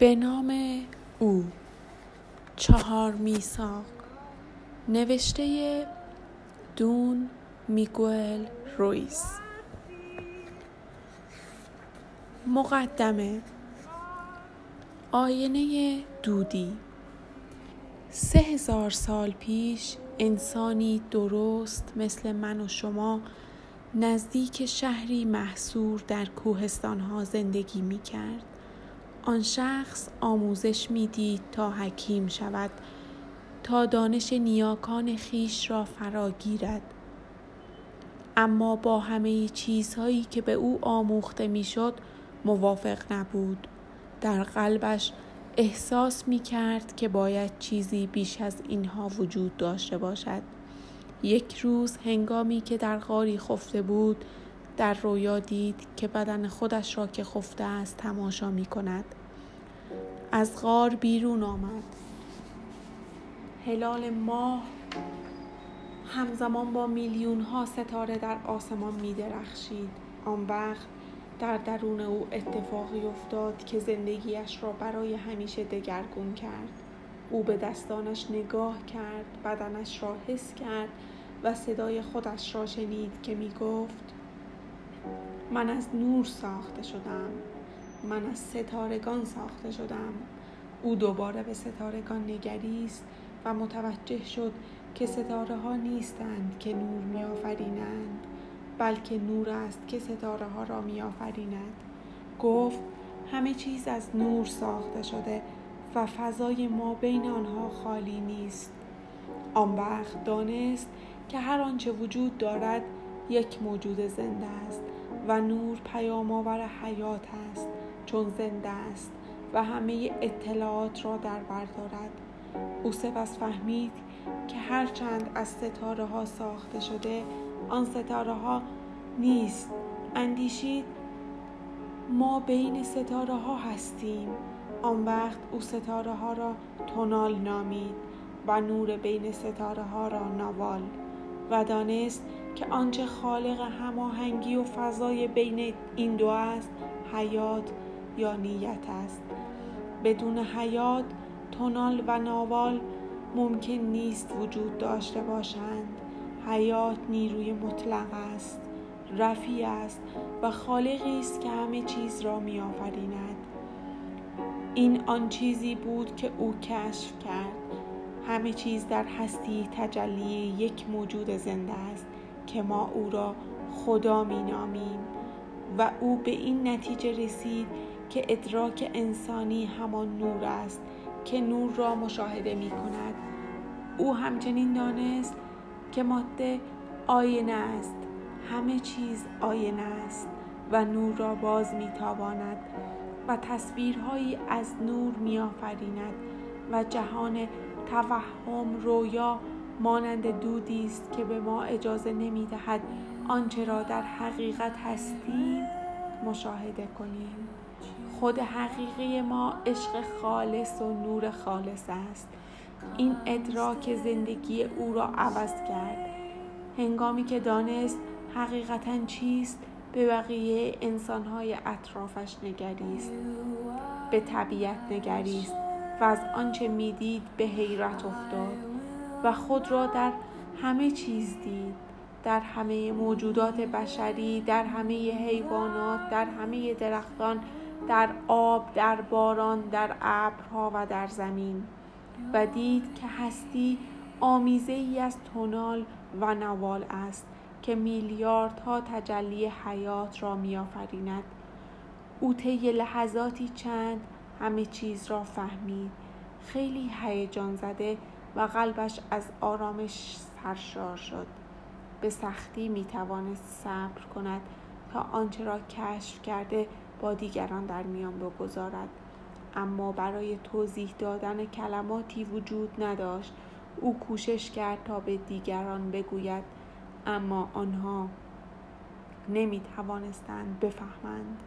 به نام او. چهار میساق نوشته دون میگوئل رویس. مقدمه. آینه دودی. سه هزار سال پیش انسانی درست مثل من و شما نزدیک شهری محصور در کوهستانها زندگی می کرد. آن شخص آموزش می‌دید تا حکیم شود تا دانش نیاکان خیش را فرا گیرد. اما با همه چیزهایی که به او آموخته می‌شد موافق نبود. در قلبش احساس می کرد که باید چیزی بیش از اینها وجود داشته باشد. یک روز هنگامی که در غاری خفته بود در رویا دید که بدن خودش را که خفته است تماشا می کند. از غار بیرون آمد. هلال ماه همزمان با میلیون ها ستاره در آسمان می درخشید. آن وقت در درون او اتفاقی افتاد که زندگیش را برای همیشه دگرگون کرد. او به دستانش نگاه کرد بدنش را حس کرد و صدای خودش را شنید که می گفت من از نور ساخته شدم. من از ستارگان ساخته شدم. او دوباره به ستارگان نگریست و متوجه شد که ستاره ها نیستند که نور می آفرینند بلکه نور است که ستاره ها را می آفریند گفت همه چیز از نور ساخته شده و فضای ما بین آنها خالی نیست. آن وقت دانست که هر آنچه وجود دارد یک موجود زنده است. و نور پیام آور حیات است چون زنده است و همه اطلاعات را در بر دارد. او سپس فهمید که هرچند از ستاره ها ساخته شده آن ستاره ها نیست. اندیشید ما بین ستاره ها هستیم. آن وقت او ستاره ها را تونال نامید و نور بین ستاره ها را نوال و دانست که آنچه خالق هماهنگی و فضای بین این دو است حیات یا نیت است. بدون حیات تونال و ناوال ممکن نیست وجود داشته باشند. حیات نیروی مطلق است رفی است و خالقی است که همه چیز را می آفریند این آن چیزی بود که او کشف کرد. همه چیز در هستی تجلی یک موجود زنده است. که ما او را خدا می نامیم و او به این نتیجه رسید که ادراک انسانی همان نور است که نور را مشاهده می کند او همچنین دانست که ماده آینه است. همه چیز آینه است و نور را باز می تاباند و تصویرهایی از نور می آفریند و جهان توهم رویا مانند دودی است که به ما اجازه نمی دهد آنچه را در حقیقت هستیم مشاهده کنیم. خود حقیقی ما عشق خالص و نور خالص است. این ادراک زندگی او را عوض کرد. هنگامی که دانست حقیقتا چیست به بقیه انسانهای اطرافش نگریست به طبیعت نگریست و از آنچه می‌دید به حیرت افتاد. و خود را در همه چیز دید در همه موجودات بشری در همه حیوانات در همه درختان در آب در باران در ابرها و در زمین. و دید که هستی آمیزه ای از تونال و نوال است که میلیاردها تجلی حیات را میآفریند. او طی لحظاتی چند همه چیز را فهمید. خیلی هیجان زده و قلبش از آرامش سرشار شد. به سختی می توانست صبر کند تا آنچه را کشف کرده با دیگران در میان بگذارد. اما برای توضیح دادن کلماتی وجود نداشت. او کوشش کرد تا به دیگران بگوید اما آنها نمی توانستند بفهمند.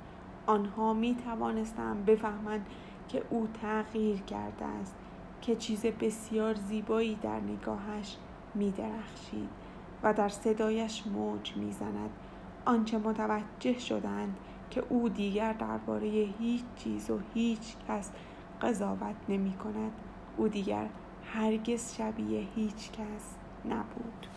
آنها می توانستند بفهمند که او تغییر کرده است. که چیز بسیار زیبایی در نگاهش می درخشید و در صدایش موج می زند آنچه متوجه شدند که او دیگر درباره هیچ چیز و هیچ کس قضاوت نمی کند او دیگر هرگز شبیه هیچ کس نبود.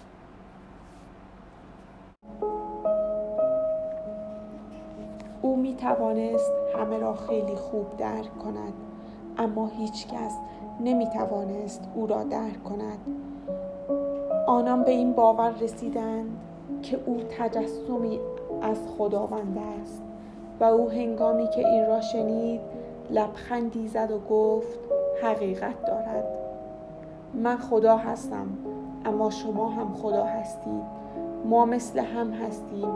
او می توانست همه را خیلی خوب درک کند. اما هیچ کس نمی توانست او را درک کند. آنان به این باور رسیدند که او تجسمی از خداوند است و او هنگامی که این را شنید لبخندی زد و گفت حقیقت دارد. من خدا هستم اما شما هم خدا هستید. ما مثل هم هستیم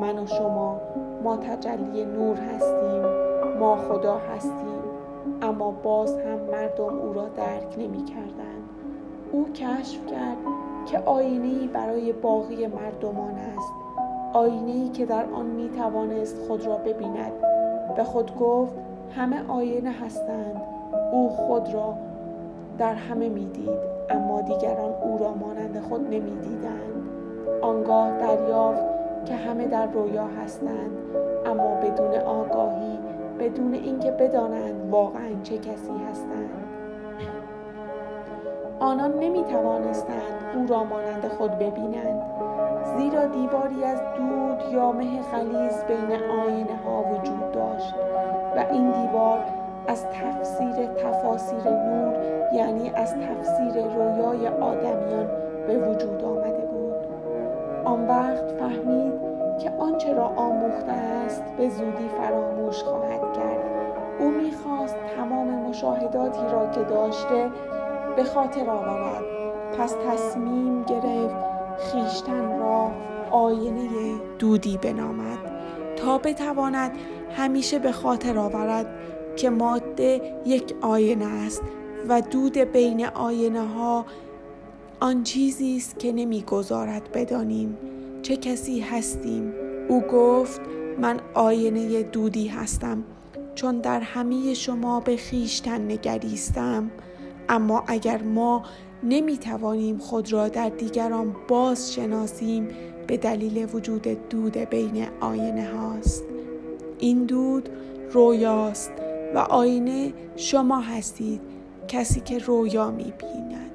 من و شما. ما تجلی نور هستیم ما خدا هستیم. اما باز هم مردم او را درک نمی کردن. او کشف کرد که آینه برای باقی مردمان است. آینه که در آن می توانست خود را ببیند. به خود گفت همه آینه هستند. او خود را در همه می‌دید اما دیگران او را مانند خود نمی‌دیدند. آنگاه دریافت که همه در رویا هستند اما بدون آگاهی بدون اینکه بدانند واقعا چه کسی هستند. آنان نمی توانستند او را مانند خود ببینند زیرا دیواری از دود یا مه خلیز بین آینه ها وجود داشت و این دیوار از تفسیر تفاسیر نور یعنی از تفسیر رویای آدمیان به وجود آمده بود. آن وقت فهمید که آنچه را آموخته است به زودی فراموش خواهد کرد. او می‌خواست تمام مشاهداتی را که داشته به خاطر آورد. پس تصمیم گرفت خیشتن را آینه دودی بنامد. تا بتواند همیشه به خاطر آورد که ماده یک آینه است و دود بین آینه ها آن چیزی است که نمی‌گذارد بدانیم. چه کسی هستیم؟ او گفت من آینه دودی هستم چون در همه شما به خیشتن نگریستم. اما اگر ما نمی توانیم خود را در دیگران باز شناسیم به دلیل وجود دود بین آینه هاست. این دود رویاست و آینه شما هستید کسی که رویا می بیند